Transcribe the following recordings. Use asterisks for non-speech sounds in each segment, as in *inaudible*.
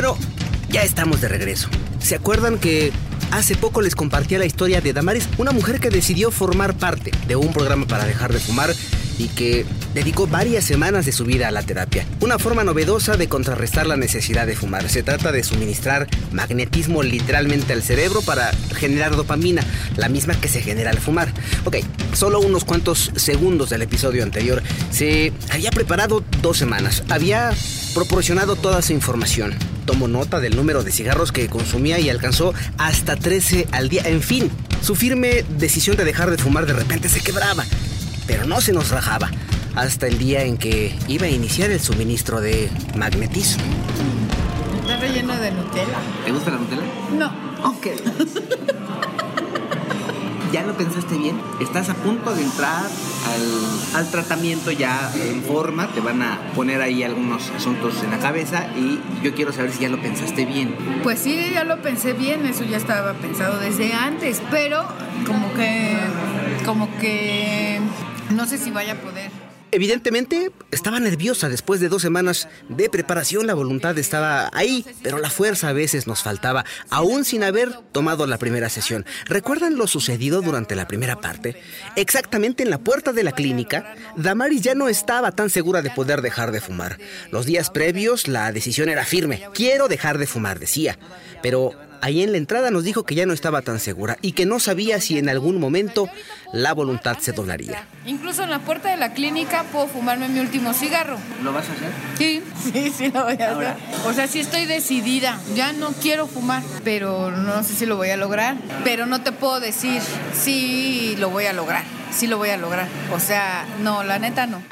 Bueno, ya estamos de regreso. ¿Se acuerdan que hace poco les compartía la historia de Damaris, una mujer que decidió formar parte de un programa para dejar de fumar y que dedicó varias semanas de su vida a la terapia. Una forma novedosa de contrarrestar la necesidad de fumar. Se trata de suministrar magnetismo literalmente al cerebro para generar dopamina, la misma que se genera al fumar. Ok, solo unos cuantos segundos del episodio anterior. Se había preparado dos semanas. Había proporcionado toda su información. Tomó nota del número de cigarros que consumía y alcanzó hasta 13 al día. En fin, su firme decisión de dejar de fumar de repente se quebraba pero no se nos rajaba hasta el día en que iba a iniciar el suministro de magnetismo. Está relleno de Nutella. ¿Te gusta la Nutella? No. Ok. *laughs* ¿Ya lo pensaste bien? Estás a punto de entrar al, al, tratamiento ya en forma. Te van a poner ahí algunos asuntos en la cabeza y yo quiero saber si ya lo pensaste bien. Pues sí, ya lo pensé bien. Eso ya estaba pensado desde antes. Pero como que... Como que no sé si vaya a poder. Evidentemente estaba nerviosa después de dos semanas de preparación, la voluntad estaba ahí, pero la fuerza a veces nos faltaba, aún sin haber tomado la primera sesión. ¿Recuerdan lo sucedido durante la primera parte? Exactamente en la puerta de la clínica, Damaris ya no estaba tan segura de poder dejar de fumar. Los días previos la decisión era firme, quiero dejar de fumar, decía, pero ahí en la entrada nos dijo que ya no estaba tan segura y que no sabía si en algún momento la voluntad se doblaría. Incluso en la puerta de la clínica puedo fumarme mi último cigarro. ¿Lo vas a hacer? Sí, *laughs* sí, sí lo voy a hacer. O sea, sí estoy decidida. Ya no quiero fumar, pero no sé si lo voy a lograr. Pero no te puedo decir si lo voy a lograr. Sí lo voy a lograr. O sea, no, la neta no.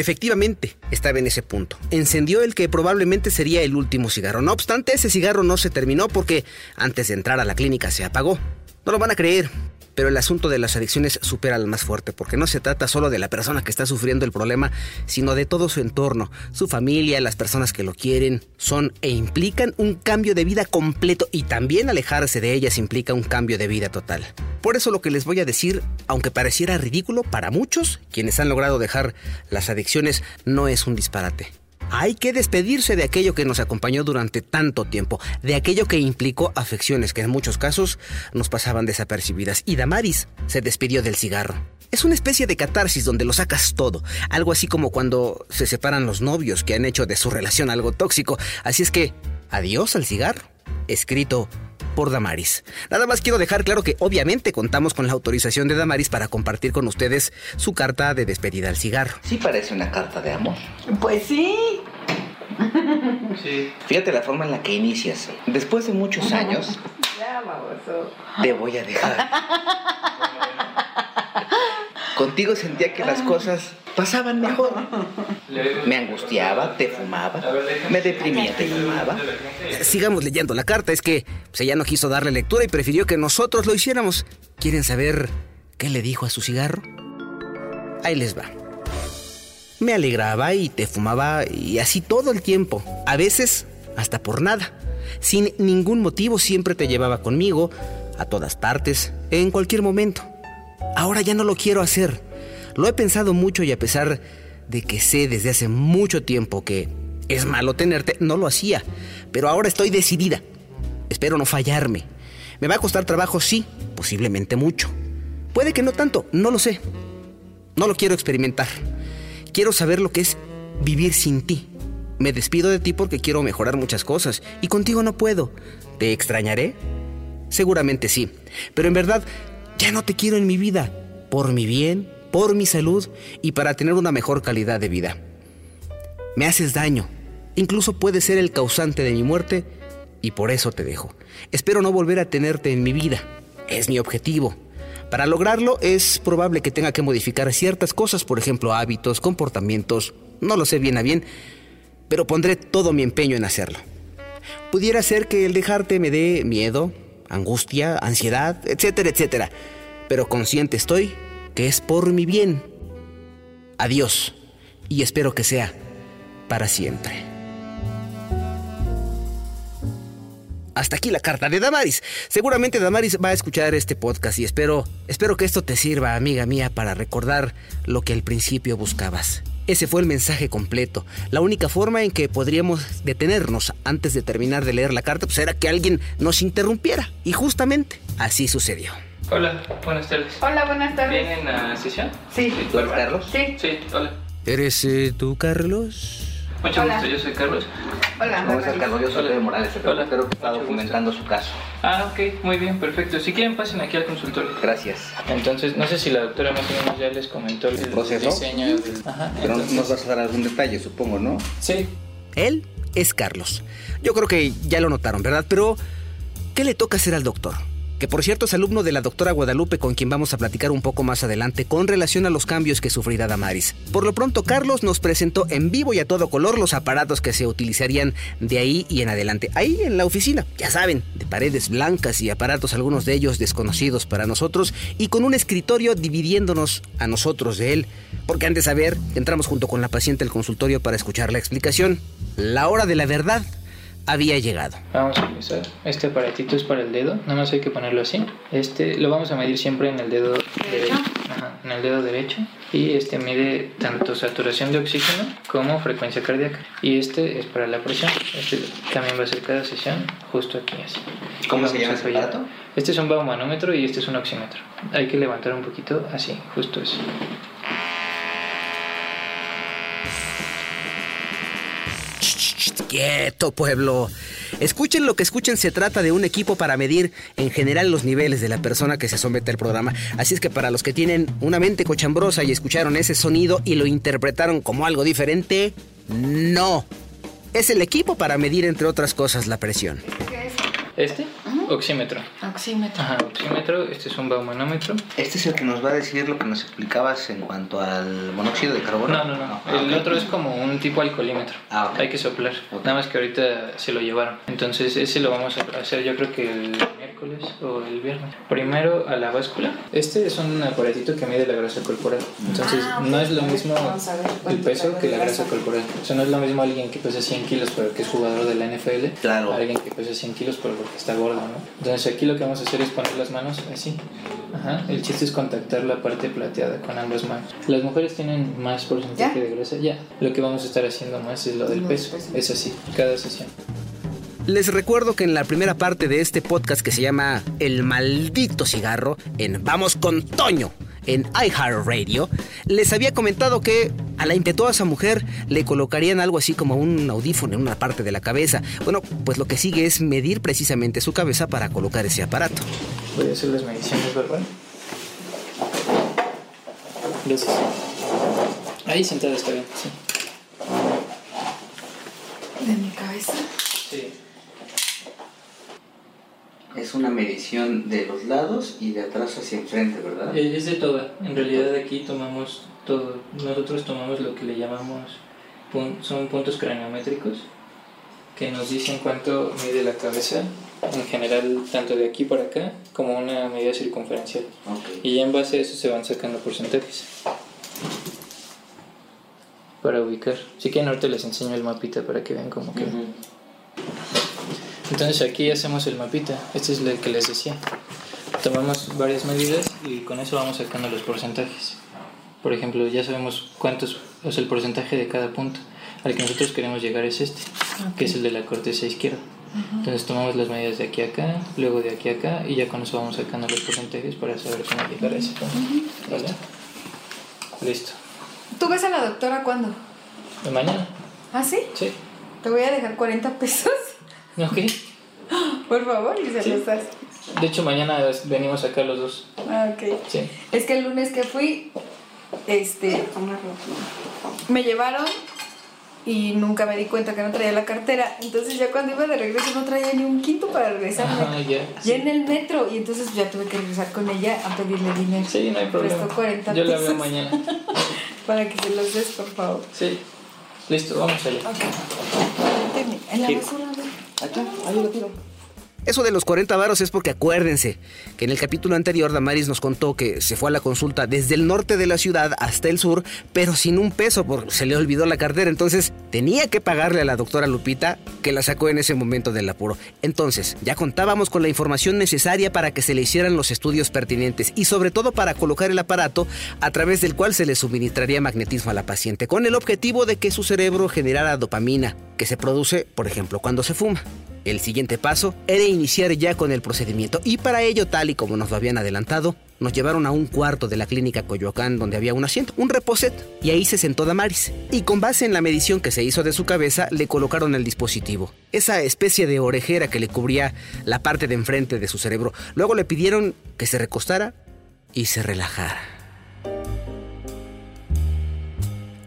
Efectivamente, estaba en ese punto. Encendió el que probablemente sería el último cigarro. No obstante, ese cigarro no se terminó porque antes de entrar a la clínica se apagó. No lo van a creer, pero el asunto de las adicciones supera al más fuerte, porque no se trata solo de la persona que está sufriendo el problema, sino de todo su entorno, su familia, las personas que lo quieren, son e implican un cambio de vida completo y también alejarse de ellas implica un cambio de vida total. Por eso lo que les voy a decir, aunque pareciera ridículo para muchos, quienes han logrado dejar las adicciones, no es un disparate. Hay que despedirse de aquello que nos acompañó durante tanto tiempo, de aquello que implicó afecciones que en muchos casos nos pasaban desapercibidas. Y Damaris se despidió del cigarro. Es una especie de catarsis donde lo sacas todo, algo así como cuando se separan los novios que han hecho de su relación algo tóxico. Así es que, adiós al cigarro. Escrito por Damaris. Nada más quiero dejar claro que obviamente contamos con la autorización de Damaris para compartir con ustedes su carta de despedida al cigarro. Sí parece una carta de amor. Pues sí. Sí. Fíjate la forma en la que inicias. Después de muchos años, Ya, baboso. te voy a dejar. Contigo sentía que las cosas pasaban mejor. Me angustiaba, te fumaba. Me deprimía, te fumaba. Sigamos leyendo la carta, es que pues, ella no quiso darle lectura y prefirió que nosotros lo hiciéramos. ¿Quieren saber qué le dijo a su cigarro? Ahí les va. Me alegraba y te fumaba y así todo el tiempo, a veces hasta por nada. Sin ningún motivo siempre te llevaba conmigo, a todas partes, en cualquier momento. Ahora ya no lo quiero hacer. Lo he pensado mucho y a pesar de que sé desde hace mucho tiempo que es malo tenerte, no lo hacía. Pero ahora estoy decidida. Espero no fallarme. Me va a costar trabajo, sí, posiblemente mucho. Puede que no tanto, no lo sé. No lo quiero experimentar. Quiero saber lo que es vivir sin ti. Me despido de ti porque quiero mejorar muchas cosas y contigo no puedo. ¿Te extrañaré? Seguramente sí, pero en verdad ya no te quiero en mi vida, por mi bien, por mi salud y para tener una mejor calidad de vida. Me haces daño, incluso puedes ser el causante de mi muerte y por eso te dejo. Espero no volver a tenerte en mi vida. Es mi objetivo. Para lograrlo es probable que tenga que modificar ciertas cosas, por ejemplo hábitos, comportamientos, no lo sé bien a bien, pero pondré todo mi empeño en hacerlo. Pudiera ser que el dejarte me dé miedo, angustia, ansiedad, etcétera, etcétera, pero consciente estoy que es por mi bien. Adiós, y espero que sea para siempre. Hasta aquí la carta de Damaris. Seguramente Damaris va a escuchar este podcast y espero, espero que esto te sirva, amiga mía, para recordar lo que al principio buscabas. Ese fue el mensaje completo. La única forma en que podríamos detenernos antes de terminar de leer la carta pues era que alguien nos interrumpiera. Y justamente así sucedió. Hola, buenas tardes. Hola, buenas tardes. ¿Vienen a sesión? Sí. ¿Tú eres Carlos? Sí. Sí, hola. ¿Eres eh, tú, Carlos? Mucho Hola. gusto, yo soy Carlos. Hola. ¿Cómo estás, Carlos? Yo soy Pedro Morales, el Hola. reportero que está Mucho documentando su caso. Ah, ok, muy bien, perfecto. Si quieren, pasen aquí al consultorio. Gracias. Entonces, no sé si la doctora más o menos ya les comentó el ¿Proceso? diseño del... Ajá, Pero entonces- nos vas a dar algún detalle, supongo, ¿no? Sí, Él es Carlos. Yo creo que ya lo notaron, ¿verdad? Pero, ¿qué le toca hacer al doctor? Que por cierto es alumno de la doctora Guadalupe con quien vamos a platicar un poco más adelante con relación a los cambios que sufrirá Damaris. Por lo pronto, Carlos nos presentó en vivo y a todo color los aparatos que se utilizarían de ahí y en adelante. Ahí en la oficina, ya saben, de paredes blancas y aparatos, algunos de ellos desconocidos para nosotros, y con un escritorio dividiéndonos a nosotros de él. Porque antes de saber, entramos junto con la paciente al consultorio para escuchar la explicación. La hora de la verdad había llegado. Vamos a empezar. Este aparatito es para el dedo, nada más hay que ponerlo así. Este lo vamos a medir siempre en el dedo derecho. Ajá, en el dedo derecho. Y este mide tanto saturación de oxígeno como frecuencia cardíaca. Y este es para la presión. Este también va a ser cada sesión justo aquí así. ¿Cómo se llama apoyar. aparato? Este es un baumanómetro y este es un oxímetro. Hay que levantar un poquito así, justo así. Quieto, pueblo. Escuchen lo que escuchen, se trata de un equipo para medir en general los niveles de la persona que se somete al programa. Así es que para los que tienen una mente cochambrosa y escucharon ese sonido y lo interpretaron como algo diferente, no. Es el equipo para medir, entre otras cosas, la presión. Este, oxímetro. Oxímetro. Ajá, oxímetro. Este es un baumanómetro. Este es el que nos va a decir lo que nos explicabas en cuanto al monóxido de carbono. No, no, no. Ah, El otro es como un tipo alcoholímetro. Ah, ok. Hay que soplar. Nada más que ahorita se lo llevaron. Entonces ese lo vamos a hacer yo creo que el miércoles o el viernes. Primero a la báscula. Este es un aparatito que mide la grasa corporal. Entonces Ah, ok. no es lo mismo el peso que la grasa corporal. O sea, no es lo mismo alguien que pesa 100 kilos pero que es jugador de la NFL. Claro. a Alguien que pesa 100 kilos pero porque está gordo, ¿no? Entonces aquí lo que vamos a hacer es poner las manos así. Ajá. El chiste es contactar la parte plateada con ambas manos. Las mujeres tienen más porcentaje ¿Ya? de grasa. Ya. Lo que vamos a estar haciendo más es lo del peso. Es así, cada sesión. Les recuerdo que en la primera parte de este podcast que se llama El maldito cigarro, en Vamos con Toño, en iHeartRadio, les había comentado que a la impetuosa mujer le colocarían algo así como un audífono en una parte de la cabeza. Bueno, pues lo que sigue es medir precisamente su cabeza para colocar ese aparato. Voy a hacer las mediciones, ¿verdad? Gracias. Ahí sentada está bien, sí. De mi cabeza. Sí. Es una medición de los lados y de atrás hacia enfrente, ¿verdad? Es de toda. En realidad aquí tomamos todo. Nosotros tomamos lo que le llamamos, son puntos craniométricos, que nos dicen cuánto mide la cabeza, en general, tanto de aquí para acá, como una medida circunferencial. Ok. Y en base a eso se van sacando porcentajes. Para ubicar. Si quieren ahorita les enseño el mapita para que vean cómo queda. Entonces aquí hacemos el mapita. Este es el que les decía. Tomamos varias medidas y con eso vamos sacando los porcentajes. Por ejemplo, ya sabemos cuántos es el porcentaje de cada punto. Al que nosotros queremos llegar es este, que es el de la corteza izquierda. Entonces tomamos las medidas de aquí a acá, luego de aquí a acá y ya con eso vamos sacando los porcentajes para saber cómo llegar a ese punto. ¿Vale? Listo. ¿Tú ves a la doctora cuándo? ¿De mañana? ¿Ah, sí? Sí. Te voy a dejar 40 pesos. Ok. Por favor, y se Sí. los das. De hecho, mañana venimos acá los dos. Ah, ok. Sí. Es que el lunes que fui, este, me llevaron y nunca me di cuenta que no traía la cartera. Entonces ya cuando iba de regreso no traía ni un quinto para regresarme. Ajá, ya. Ya en el metro y entonces ya tuve que regresar con ella a pedirle dinero. Sí, no hay problema. Prestó 40 Yo la veo mañana. *laughs* para que se los des, por favor. Sí. Listo, vamos allá. Ok. En la basura, a ver. Acá, ahí lo tiro. Eso de los 40 varos es porque acuérdense que en el capítulo anterior Damaris nos contó que se fue a la consulta desde el norte de la ciudad hasta el sur, pero sin un peso porque se le olvidó la cartera. Entonces tenía que pagarle a la doctora Lupita que la sacó en ese momento del apuro. Entonces ya contábamos con la información necesaria para que se le hicieran los estudios pertinentes y sobre todo para colocar el aparato a través del cual se le suministraría magnetismo a la paciente, con el objetivo de que su cerebro generara dopamina, que se produce, por ejemplo, cuando se fuma. El siguiente paso era iniciar ya con el procedimiento y para ello, tal y como nos lo habían adelantado, nos llevaron a un cuarto de la clínica Coyoacán donde había un asiento, un reposet, y ahí se sentó Damaris. Y con base en la medición que se hizo de su cabeza, le colocaron el dispositivo, esa especie de orejera que le cubría la parte de enfrente de su cerebro. Luego le pidieron que se recostara y se relajara.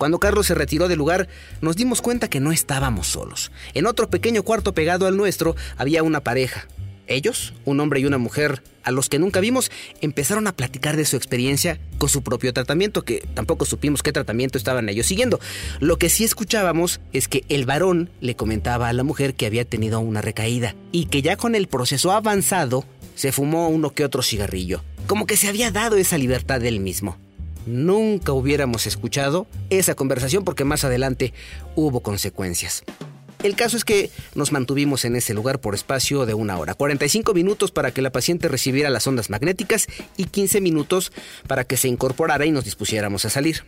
Cuando Carlos se retiró del lugar, nos dimos cuenta que no estábamos solos. En otro pequeño cuarto pegado al nuestro había una pareja. Ellos, un hombre y una mujer, a los que nunca vimos, empezaron a platicar de su experiencia con su propio tratamiento, que tampoco supimos qué tratamiento estaban ellos siguiendo. Lo que sí escuchábamos es que el varón le comentaba a la mujer que había tenido una recaída y que ya con el proceso avanzado se fumó uno que otro cigarrillo, como que se había dado esa libertad él mismo nunca hubiéramos escuchado esa conversación porque más adelante hubo consecuencias. El caso es que nos mantuvimos en ese lugar por espacio de una hora, 45 minutos para que la paciente recibiera las ondas magnéticas y 15 minutos para que se incorporara y nos dispusiéramos a salir.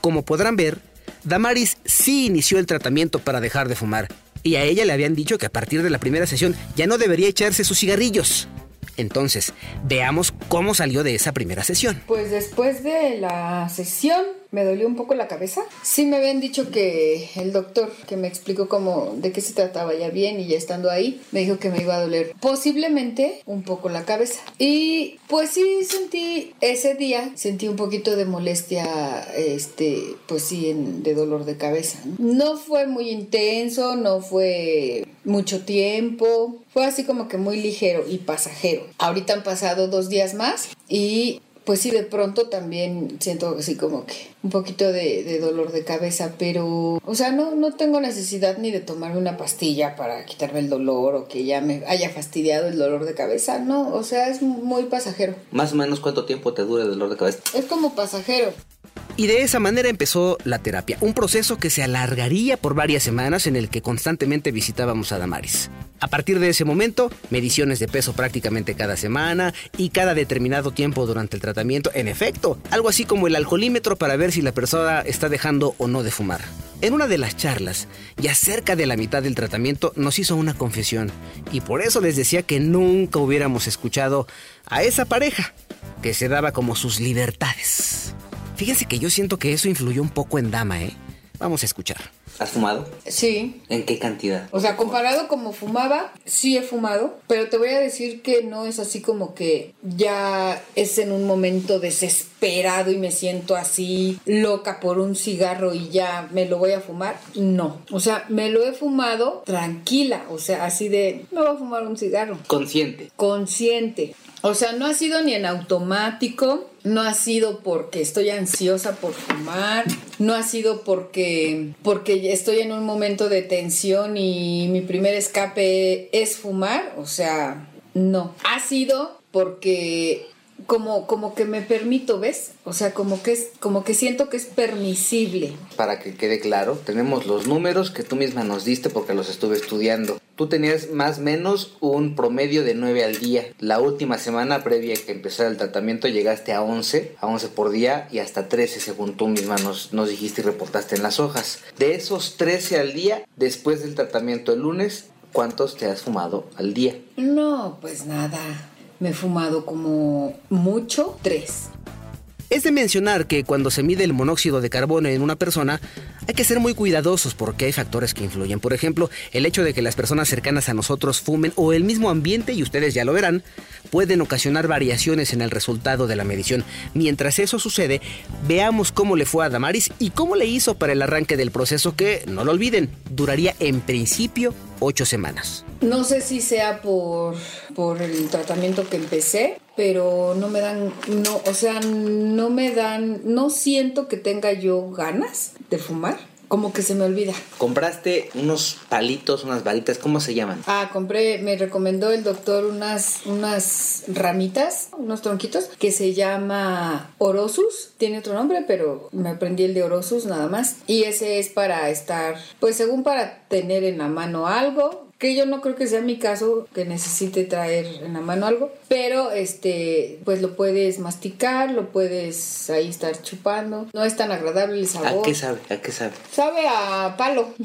Como podrán ver, Damaris sí inició el tratamiento para dejar de fumar y a ella le habían dicho que a partir de la primera sesión ya no debería echarse sus cigarrillos. Entonces, veamos cómo salió de esa primera sesión. Pues después de la sesión me dolió un poco la cabeza. Sí me habían dicho que el doctor que me explicó cómo de qué se trataba ya bien y ya estando ahí, me dijo que me iba a doler posiblemente un poco la cabeza. Y pues sí sentí ese día sentí un poquito de molestia este pues sí de dolor de cabeza. No fue muy intenso, no fue mucho tiempo, fue así como que muy ligero y pasajero. Ahorita han pasado dos días más y pues sí, de pronto también siento así como que un poquito de, dolor de cabeza, pero, o sea, no, no tengo necesidad ni de tomarme una pastilla para quitarme el dolor o que ya me haya fastidiado el dolor de cabeza, no, o sea, es muy pasajero. Más o menos cuánto tiempo te dura el dolor de cabeza. Es como pasajero. Y de esa manera empezó la terapia, un proceso que se alargaría por varias semanas en el que constantemente visitábamos a Damaris. A partir de ese momento, mediciones de peso prácticamente cada semana y cada determinado tiempo durante el tratamiento, en efecto, algo así como el alcoholímetro para ver si la persona está dejando o no de fumar. En una de las charlas, ya cerca de la mitad del tratamiento, nos hizo una confesión y por eso les decía que nunca hubiéramos escuchado a esa pareja que se daba como sus libertades. Fíjense que yo siento que eso influyó un poco en Dama, ¿eh? Vamos a escuchar. ¿Has fumado? Sí. ¿En qué cantidad? O sea, comparado como fumaba, sí he fumado, pero te voy a decir que no es así como que ya es en un momento desesperado y me siento así loca por un cigarro y ya me lo voy a fumar. No. O sea, me lo he fumado tranquila, o sea, así de, me voy a fumar un cigarro. Consciente. Consciente. O sea, no ha sido ni en automático, no ha sido porque estoy ansiosa por fumar, no ha sido porque, porque estoy en un momento de tensión y mi primer escape es fumar, o sea, no. Ha sido porque como, como que me permito, ¿ves? O sea, como que es, como que siento que es permisible. Para que quede claro, tenemos los números que tú misma nos diste porque los estuve estudiando. Tú tenías más o menos un promedio de 9 al día. La última semana previa que empezara el tratamiento llegaste a 11, a 11 por día y hasta 13 según tú misma nos, nos dijiste y reportaste en las hojas. De esos 13 al día, después del tratamiento el lunes, ¿cuántos te has fumado al día? No, pues nada me he fumado como mucho tres. Es de mencionar que cuando se mide el monóxido de carbono en una persona, hay que ser muy cuidadosos porque hay factores que influyen. Por ejemplo, el hecho de que las personas cercanas a nosotros fumen o el mismo ambiente, y ustedes ya lo verán, pueden ocasionar variaciones en el resultado de la medición. Mientras eso sucede, veamos cómo le fue a Damaris y cómo le hizo para el arranque del proceso que, no lo olviden, duraría en principio ocho semanas. No sé si sea por, por el tratamiento que empecé, pero no me dan, no, o sea, no me dan, no siento que tenga yo ganas de fumar como que se me olvida. Compraste unos palitos, unas varitas, ¿cómo se llaman? Ah, compré, me recomendó el doctor unas, unas ramitas, unos tronquitos, que se llama Orosus. Tiene otro nombre, pero me aprendí el de Orosus nada más. Y ese es para estar, pues según para tener en la mano algo, que yo no creo que sea mi caso que necesite traer en la mano algo, pero este pues lo puedes masticar, lo puedes ahí estar chupando. No es tan agradable el sabor. ¿A qué sabe? ¿A qué sabe? Sabe a palo. *laughs*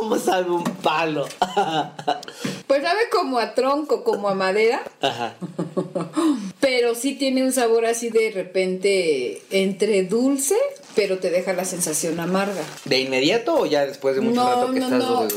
¿Cómo sabe un palo? *laughs* pues sabe como a tronco, como a madera. Ajá. *laughs* Pero sí tiene un sabor así de repente entre dulce, pero te deja la sensación amarga. ¿De inmediato o ya después de mucho No, rato que no, estás no.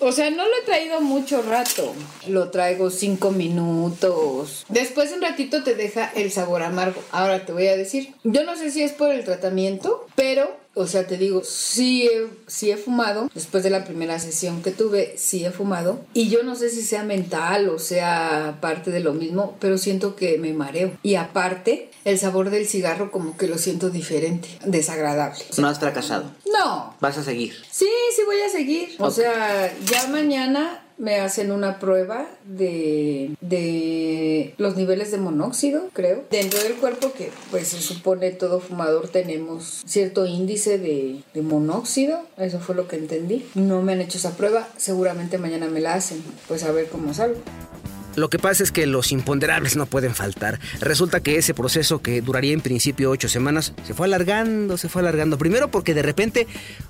O sea, no lo he traído mucho rato. Lo traigo cinco minutos. Después de un ratito te deja el sabor amargo. Ahora te voy a decir. Yo no sé si es por el tratamiento, pero, o sea, te digo, sí he, sí he fumado. Después de la primera sesión que tuve, sí he fumado. Y yo no sé si sea mental o sea parte de lo mismo, pero siento que me mareo. Y aparte, el sabor del cigarro como que lo siento diferente, desagradable. No has fracasado. No, Vas a seguir. Sí, sí voy a seguir. O sea, ya mañana me hacen una prueba de, de los niveles de monóxido, creo, dentro del cuerpo que pues se supone todo fumador tenemos cierto índice de, de monóxido, eso fue lo que entendí. No me han hecho esa prueba, seguramente mañana me la hacen, pues a ver cómo salgo. Lo que pasa es que los imponderables no pueden faltar. Resulta que ese proceso que duraría en principio ocho semanas se fue alargando, se fue alargando. Primero porque de repente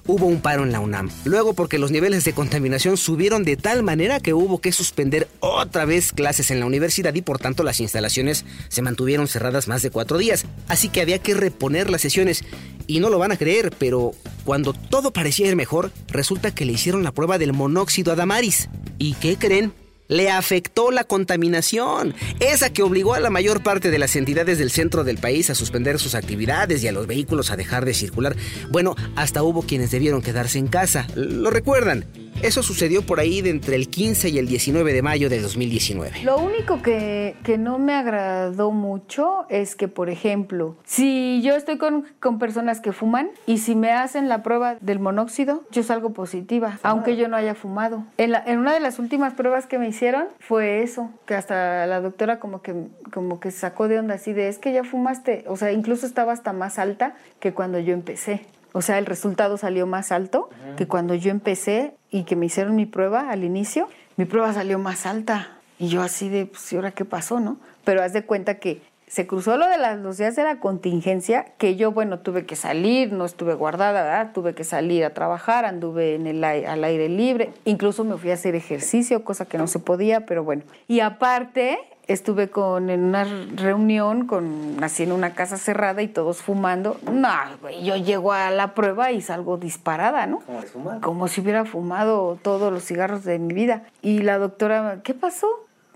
hubo un paro en la UNAM. Luego porque los niveles de contaminación subieron de tal manera que hubo que suspender otra vez clases en la universidad y por tanto las instalaciones se mantuvieron cerradas más de cuatro días. Así que había que reponer las sesiones. Y no lo van a creer, pero cuando todo parecía ir mejor, resulta que le hicieron la prueba del monóxido a Damaris. ¿Y qué creen? Le afectó la contaminación, esa que obligó a la mayor parte de las entidades del centro del país a suspender sus actividades y a los vehículos a dejar de circular. Bueno, hasta hubo quienes debieron quedarse en casa, ¿lo recuerdan? Eso sucedió por ahí de entre el 15 y el 19 de mayo de 2019. Lo único que, que no me agradó mucho es que, por ejemplo, si yo estoy con, con personas que fuman y si me hacen la prueba del monóxido, yo salgo positiva, aunque yo no haya fumado. En, la- en una de las últimas pruebas que me hicieron fue eso, que hasta la doctora como que, como que sacó de onda así de, es que ya fumaste, o sea, incluso estaba hasta más alta que cuando yo empecé. O sea, el resultado salió más alto que cuando yo empecé y que me hicieron mi prueba al inicio. Mi prueba salió más alta. Y yo así de, pues, ¿y ahora qué pasó, no? Pero haz de cuenta que se cruzó lo de las, los días de la contingencia, que yo, bueno, tuve que salir, no estuve guardada, ¿verdad? Tuve que salir a trabajar, anduve en el, al aire libre, incluso me fui a hacer ejercicio, cosa que no se podía, pero bueno. Y aparte, estuve con, en una reunión, con, así en una casa cerrada y todos fumando. No, güey, yo llego a la prueba y salgo disparada, ¿no? ¿Cómo es fumar? como si hubiera fumado todos los cigarros de mi vida. Y la doctora, ¿qué pasó?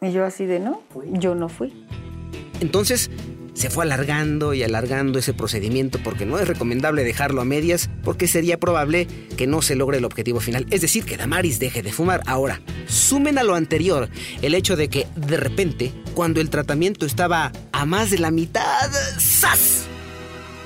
Y yo así de, no, yo no fui. Entonces se fue alargando y alargando ese procedimiento porque no es recomendable dejarlo a medias porque sería probable que no se logre el objetivo final, es decir, que Damaris deje de fumar. Ahora, sumen a lo anterior el hecho de que de repente, cuando el tratamiento estaba a más de la mitad, ¡zas!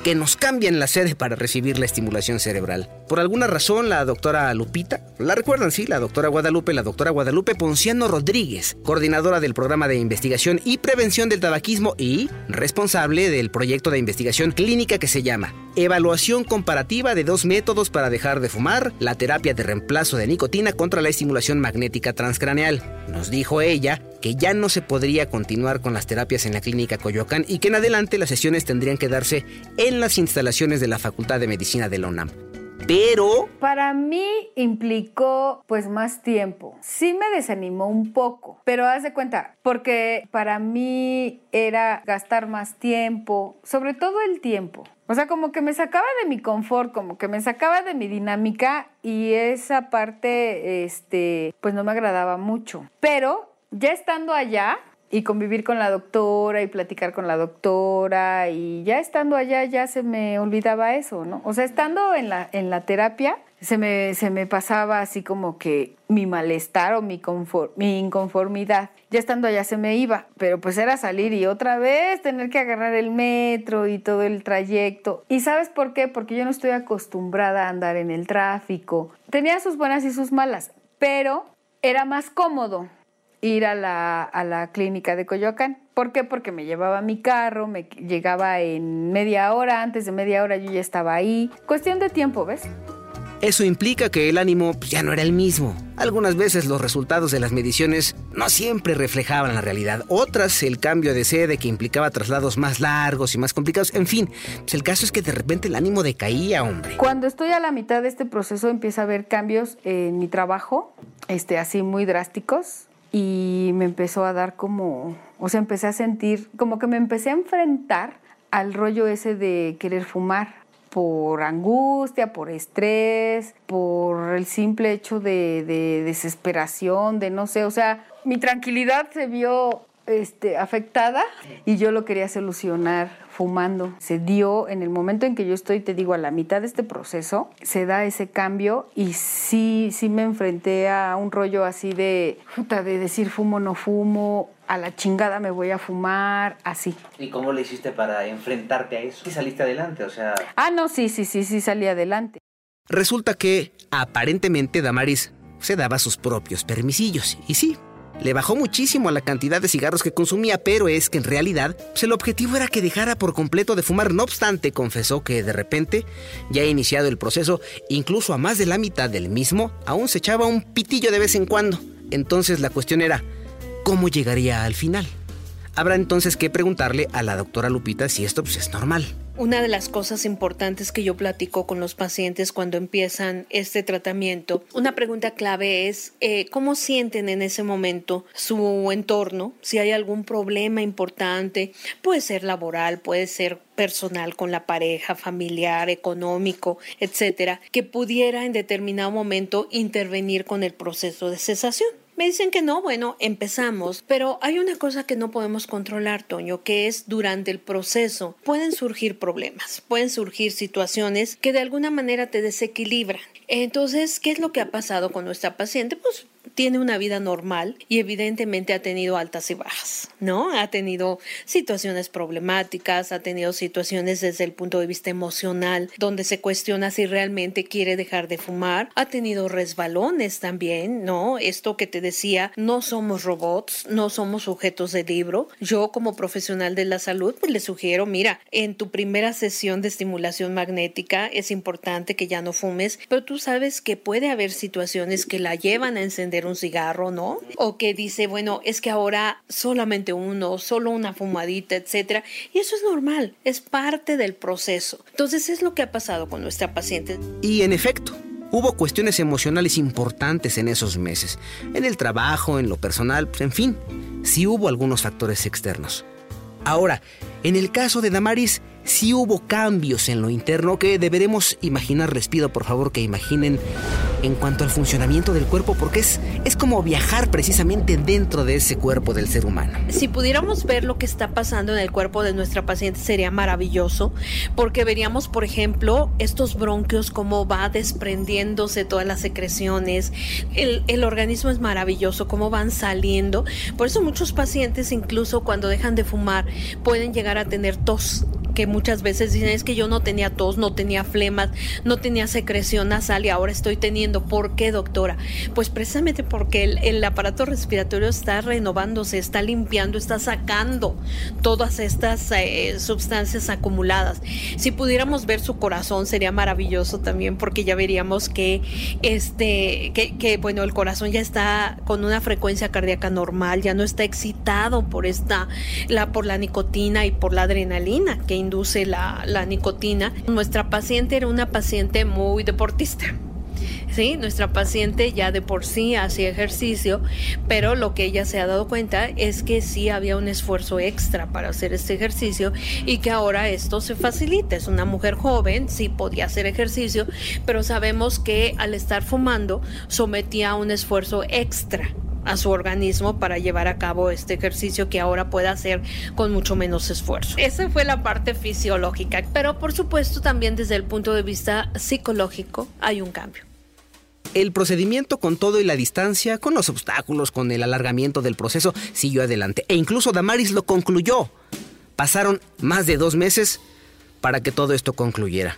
que nos cambian la sede para recibir la estimulación cerebral. Por alguna razón, la doctora Lupita, la recuerdan, sí, la doctora Guadalupe, la doctora Guadalupe Ponciano Rodríguez, coordinadora del programa de investigación y prevención del tabaquismo y responsable del proyecto de investigación clínica que se llama Evaluación comparativa de dos métodos para dejar de fumar, la terapia de reemplazo de nicotina contra la estimulación magnética transcraneal. Nos dijo ella que ya no se podría continuar con las terapias en la clínica Coyoacán y que en adelante las sesiones tendrían que darse en las instalaciones de la Facultad de Medicina de la UNAM. Pero Para mí implicó pues más tiempo. Sí me desanimó un poco, pero haz de cuenta, porque para mí era gastar más tiempo, sobre todo el tiempo. O sea, como que me sacaba de mi confort, como que me sacaba de mi dinámica y esa parte, este, pues no me agradaba mucho. Pero ya estando allá, y convivir con la doctora y platicar con la doctora y ya estando allá ya se me olvidaba eso, ¿no? O sea, estando en la, en la terapia se me, se me pasaba así como que mi malestar o mi, mi inconformidad. Ya estando allá se me iba, pero pues era salir y otra vez tener que agarrar el metro y todo el trayecto. ¿Y sabes por qué? Porque yo no estoy acostumbrada a andar en el tráfico. Tenía sus buenas y sus malas, pero era más cómodo ir a la, a la clínica de Coyoacán. ¿Por qué? Porque me llevaba mi carro, me llegaba en media hora, antes de media hora yo ya estaba ahí. Cuestión de tiempo, ¿ves? Eso implica que el ánimo pues, ya no era el mismo. Algunas veces los resultados de las mediciones no siempre reflejaban la realidad. Otras, el cambio de sede que implicaba traslados más largos y más complicados. En fin, pues el caso es que de repente el ánimo decaía, hombre. Cuando estoy a la mitad de este proceso empieza a haber cambios en mi trabajo, este, así muy drásticos y me empezó a dar como, o sea, empecé a sentir, como que me empecé a enfrentar al rollo ese de querer fumar por angustia, por estrés, por el simple hecho de, de desesperación, de no sé, o sea, mi tranquilidad se vio este, afectada y yo lo quería solucionar fumando. Se dio en el momento en que yo estoy, te digo, a la mitad de este proceso, se da ese cambio y sí, sí me enfrenté a un rollo así de, puta, de decir fumo, no fumo, a la chingada me voy a fumar, así. ¿Y cómo le hiciste para enfrentarte a eso? ¿Y saliste adelante? O sea... Ah, no, sí, sí, sí, sí, salí adelante. Resulta que, aparentemente, Damaris se daba sus propios permisillos. Y sí, le bajó muchísimo la cantidad de cigarros que consumía, pero es que en realidad pues, el objetivo era que dejara por completo de fumar. No obstante, confesó que de repente, ya iniciado el proceso, incluso a más de la mitad del mismo, aún se echaba un pitillo de vez en cuando. Entonces la cuestión era, ¿cómo llegaría al final? Habrá entonces que preguntarle a la doctora Lupita si esto pues, es normal. Una de las cosas importantes que yo platico con los pacientes cuando empiezan este tratamiento, una pregunta clave es eh, cómo sienten en ese momento su entorno, si hay algún problema importante, puede ser laboral, puede ser personal con la pareja, familiar, económico, etcétera, que pudiera en determinado momento intervenir con el proceso de cesación. Me dicen que no, bueno, empezamos, pero hay una cosa que no podemos controlar, Toño, que es durante el proceso pueden surgir problemas, pueden surgir situaciones que de alguna manera te desequilibran. Entonces, ¿qué es lo que ha pasado con nuestra paciente? Pues tiene una vida normal y evidentemente ha tenido altas y bajas, ¿no? Ha tenido situaciones problemáticas, ha tenido situaciones desde el punto de vista emocional, donde se cuestiona si realmente quiere dejar de fumar, ha tenido resbalones también, ¿no? Esto que te decía, no somos robots, no somos sujetos de libro. Yo como profesional de la salud, pues le sugiero, mira, en tu primera sesión de estimulación magnética es importante que ya no fumes, pero tú sabes que puede haber situaciones que la llevan a encender un cigarro, ¿no? O que dice, bueno, es que ahora solamente uno, solo una fumadita, etcétera. Y eso es normal, es parte del proceso. Entonces es lo que ha pasado con nuestra paciente. Y en efecto, Hubo cuestiones emocionales importantes en esos meses, en el trabajo, en lo personal, en fin, sí hubo algunos factores externos. Ahora, en el caso de Damaris, sí hubo cambios en lo interno que deberemos imaginar. Les pido por favor que imaginen en cuanto al funcionamiento del cuerpo, porque es, es como viajar precisamente dentro de ese cuerpo del ser humano. Si pudiéramos ver lo que está pasando en el cuerpo de nuestra paciente sería maravilloso, porque veríamos, por ejemplo, estos bronquios, cómo va desprendiéndose todas las secreciones. El, el organismo es maravilloso, cómo van saliendo. Por eso muchos pacientes, incluso cuando dejan de fumar, pueden llegar a tener tos que muchas veces dicen es que yo no tenía tos, no tenía flemas, no tenía secreción nasal y ahora estoy teniendo. ¿Por qué, doctora? Pues precisamente porque el, aparato respiratorio está renovándose, está limpiando, está sacando todas estas eh, sustancias acumuladas. Si pudiéramos ver su corazón sería maravilloso también porque ya veríamos que este que, que bueno, el corazón ya está con una frecuencia cardíaca normal, ya no está excitado por esta la por la nicotina y por la adrenalina que induce la, nicotina. Nuestra paciente era una paciente muy deportista. Sí, nuestra paciente ya de por sí hacía ejercicio, pero lo que ella se ha dado cuenta es que sí había un esfuerzo extra para hacer este ejercicio y que ahora esto se facilita. Es una mujer joven, sí podía hacer ejercicio, pero sabemos que al estar fumando sometía a un esfuerzo extra a su organismo para llevar a cabo este ejercicio que ahora puede hacer con mucho menos esfuerzo. Esa fue la parte fisiológica, pero por supuesto también desde el punto de vista psicológico hay un cambio. El procedimiento con todo y la distancia, con los obstáculos, con el alargamiento del proceso, siguió adelante. E incluso Damaris lo concluyó. Pasaron más de dos meses para que todo esto concluyera.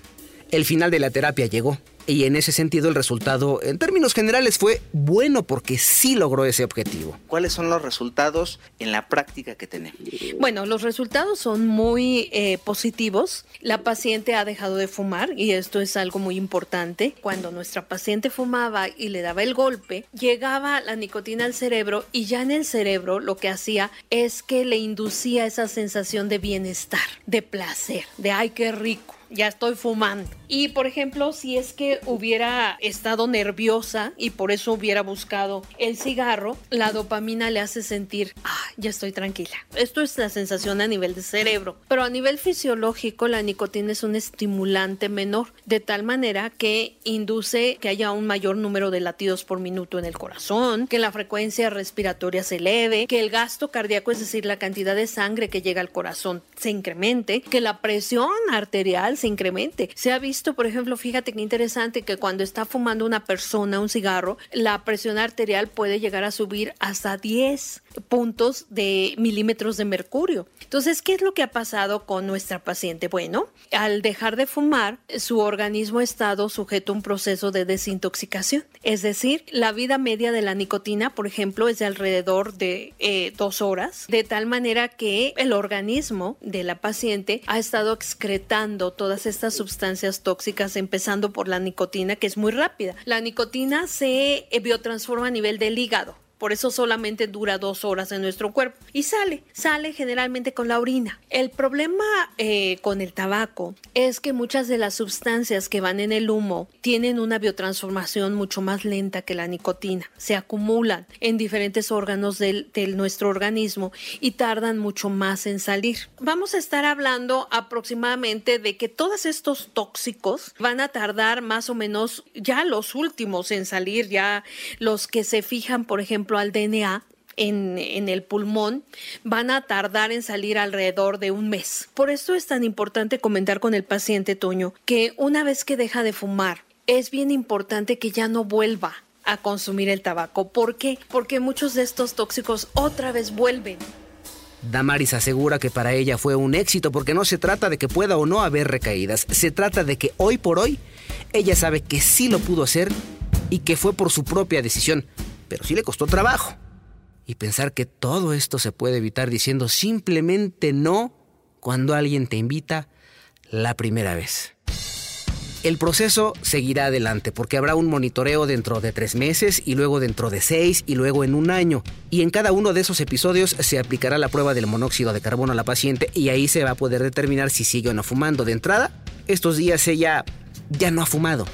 El final de la terapia llegó. Y en ese sentido el resultado, en términos generales, fue bueno porque sí logró ese objetivo. ¿Cuáles son los resultados en la práctica que tenemos? Bueno, los resultados son muy eh, positivos. La paciente ha dejado de fumar y esto es algo muy importante. Cuando nuestra paciente fumaba y le daba el golpe, llegaba la nicotina al cerebro y ya en el cerebro lo que hacía es que le inducía esa sensación de bienestar, de placer, de ay, qué rico ya estoy fumando. Y por ejemplo, si es que hubiera estado nerviosa y por eso hubiera buscado el cigarro, la dopamina le hace sentir, ah, ya estoy tranquila. Esto es la sensación a nivel de cerebro. Pero a nivel fisiológico, la nicotina es un estimulante menor, de tal manera que induce que haya un mayor número de latidos por minuto en el corazón, que la frecuencia respiratoria se eleve, que el gasto cardíaco, es decir, la cantidad de sangre que llega al corazón, se incremente, que la presión arterial se incremente. Se ha visto, por ejemplo, fíjate qué interesante que cuando está fumando una persona un cigarro, la presión arterial puede llegar a subir hasta 10 puntos de milímetros de mercurio. Entonces, ¿qué es lo que ha pasado con nuestra paciente? Bueno, al dejar de fumar, su organismo ha estado sujeto a un proceso de desintoxicación. Es decir, la vida media de la nicotina, por ejemplo, es de alrededor de eh, dos horas, de tal manera que el organismo de la paciente ha estado excretando todas estas sustancias tóxicas, empezando por la nicotina, que es muy rápida. La nicotina se biotransforma a nivel del hígado por eso solamente dura dos horas en nuestro cuerpo y sale, sale generalmente con la orina. El problema eh, con el tabaco es que muchas de las sustancias que van en el humo tienen una biotransformación mucho más lenta que la nicotina, se acumulan en diferentes órganos de nuestro organismo y tardan mucho más en salir. Vamos a estar hablando aproximadamente de que todos estos tóxicos van a tardar más o menos ya los últimos en salir, ya los que se fijan, por ejemplo, al DNA en, el pulmón van a tardar en salir alrededor de un mes. Por eso es tan importante comentar con el paciente Toño que una vez que deja de fumar, es bien importante que ya no vuelva a consumir el tabaco. ¿Por qué? Porque muchos de estos tóxicos otra vez vuelven. Damaris asegura que para ella fue un éxito porque no se trata de que pueda o no haber recaídas, se trata de que hoy por hoy ella sabe que sí lo pudo hacer y que fue por su propia decisión, pero sí le costó trabajo. Y pensar que todo esto se puede evitar diciendo simplemente no cuando alguien te invita la primera vez. El proceso seguirá adelante porque habrá un monitoreo dentro de tres meses y luego dentro de seis y luego en un año. Y en cada uno de esos episodios se aplicará la prueba del monóxido de carbono a la paciente y ahí se va a poder determinar si sigue o no fumando. De entrada, estos días ella ya no ha fumado.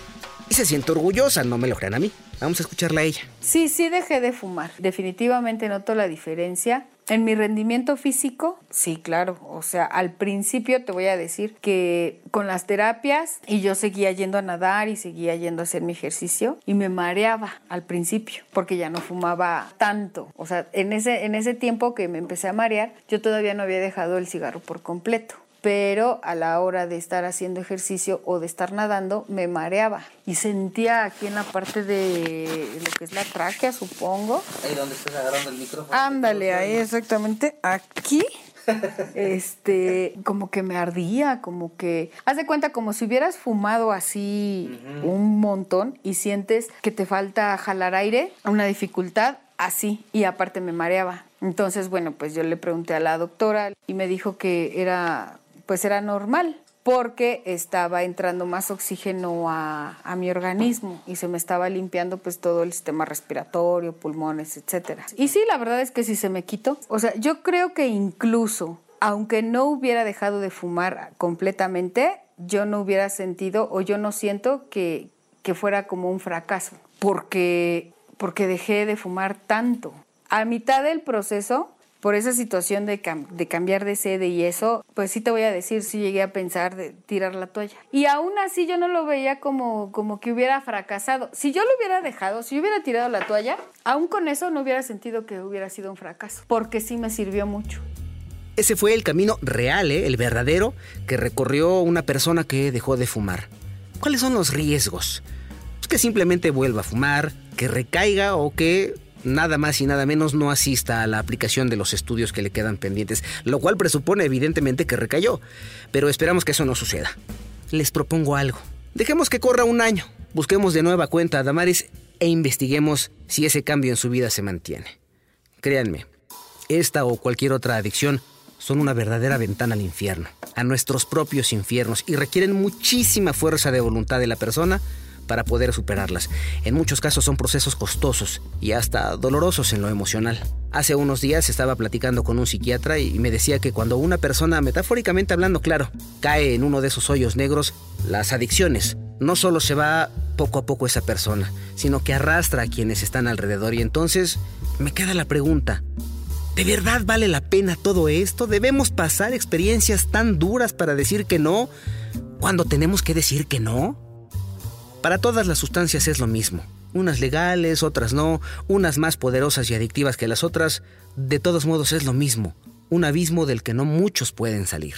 Y se siente orgullosa, no me lo crean a mí. Vamos a escucharla a ella. Sí, sí dejé de fumar. Definitivamente noto la diferencia. En mi rendimiento físico, sí, claro. O sea, al principio te voy a decir que con las terapias y yo seguía yendo a nadar y seguía yendo a hacer mi ejercicio y me mareaba al principio porque ya no fumaba tanto. O sea, en ese, en ese tiempo que me empecé a marear, yo todavía no había dejado el cigarro por completo pero a la hora de estar haciendo ejercicio o de estar nadando me mareaba y sentía aquí en la parte de lo que es la tráquea, supongo. Ahí donde estás agarrando el micrófono. Ándale, ahí exactamente, aquí. *laughs* este, como que me ardía, como que, haz de cuenta como si hubieras fumado así un montón y sientes que te falta jalar aire, una dificultad, así, y aparte me mareaba. Entonces, bueno, pues yo le pregunté a la doctora y me dijo que era pues era normal porque estaba entrando más oxígeno a, mi organismo y se me estaba limpiando pues todo el sistema respiratorio, pulmones, etcétera. Y sí, la verdad es que sí se me quitó. O sea, yo creo que incluso aunque no hubiera dejado de fumar completamente, yo no hubiera sentido o yo no siento que, que fuera como un fracaso, porque, porque dejé de fumar tanto. A mitad del proceso por esa situación de, cambiar de sede y eso, pues sí te voy a decir, sí llegué a pensar de tirar la toalla. Y aún así yo no lo veía como, como que hubiera fracasado. Si yo lo hubiera dejado, si yo hubiera tirado la toalla, aún con eso no hubiera sentido que hubiera sido un fracaso, porque sí me sirvió mucho. Ese fue el camino real, ¿eh? el verdadero, que recorrió una persona que dejó de fumar. ¿Cuáles son los riesgos? Pues que simplemente vuelva a fumar, que recaiga o que nada más y nada menos no asista a la aplicación de los estudios que le quedan pendientes, lo cual presupone evidentemente que recayó. Pero esperamos que eso no suceda. Les propongo algo. Dejemos que corra un año, busquemos de nueva cuenta a Damaris e investiguemos si ese cambio en su vida se mantiene. Créanme, esta o cualquier otra adicción son una verdadera ventana al infierno, a nuestros propios infiernos, y requieren muchísima fuerza de voluntad de la persona para poder superarlas. En muchos casos son procesos costosos y hasta dolorosos en lo emocional. Hace unos días estaba platicando con un psiquiatra y me decía que cuando una persona, metafóricamente hablando claro, cae en uno de esos hoyos negros, las adicciones, no solo se va poco a poco esa persona, sino que arrastra a quienes están alrededor. Y entonces me queda la pregunta, ¿De verdad vale la pena todo esto? ¿Debemos pasar experiencias tan duras para decir que no cuando tenemos que decir que no? Para todas las sustancias es lo mismo. Unas legales, otras no, unas más poderosas y adictivas que las otras. De todos modos es lo mismo. Un abismo del que no muchos pueden salir.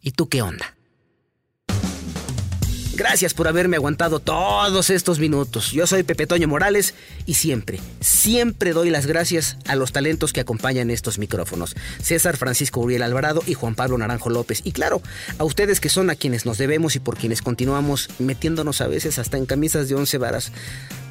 ¿Y tú qué onda? Gracias por haberme aguantado todos estos minutos. Yo soy Pepe Toño Morales y siempre, siempre doy las gracias a los talentos que acompañan estos micrófonos. César Francisco Uriel Alvarado y Juan Pablo Naranjo López. Y claro, a ustedes que son a quienes nos debemos y por quienes continuamos metiéndonos a veces hasta en camisas de once varas.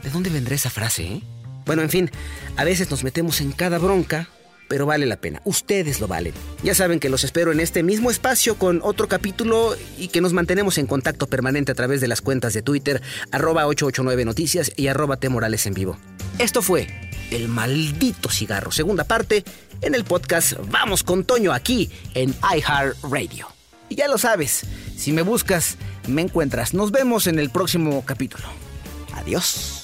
¿De dónde vendrá esa frase, eh? Bueno, en fin, a veces nos metemos en cada bronca pero vale la pena. Ustedes lo valen. Ya saben que los espero en este mismo espacio con otro capítulo y que nos mantenemos en contacto permanente a través de las cuentas de Twitter, arroba 889 Noticias y arroba Morales en vivo. Esto fue El Maldito Cigarro, segunda parte, en el podcast Vamos con Toño aquí en iHeartRadio. Y ya lo sabes, si me buscas, me encuentras. Nos vemos en el próximo capítulo. Adiós.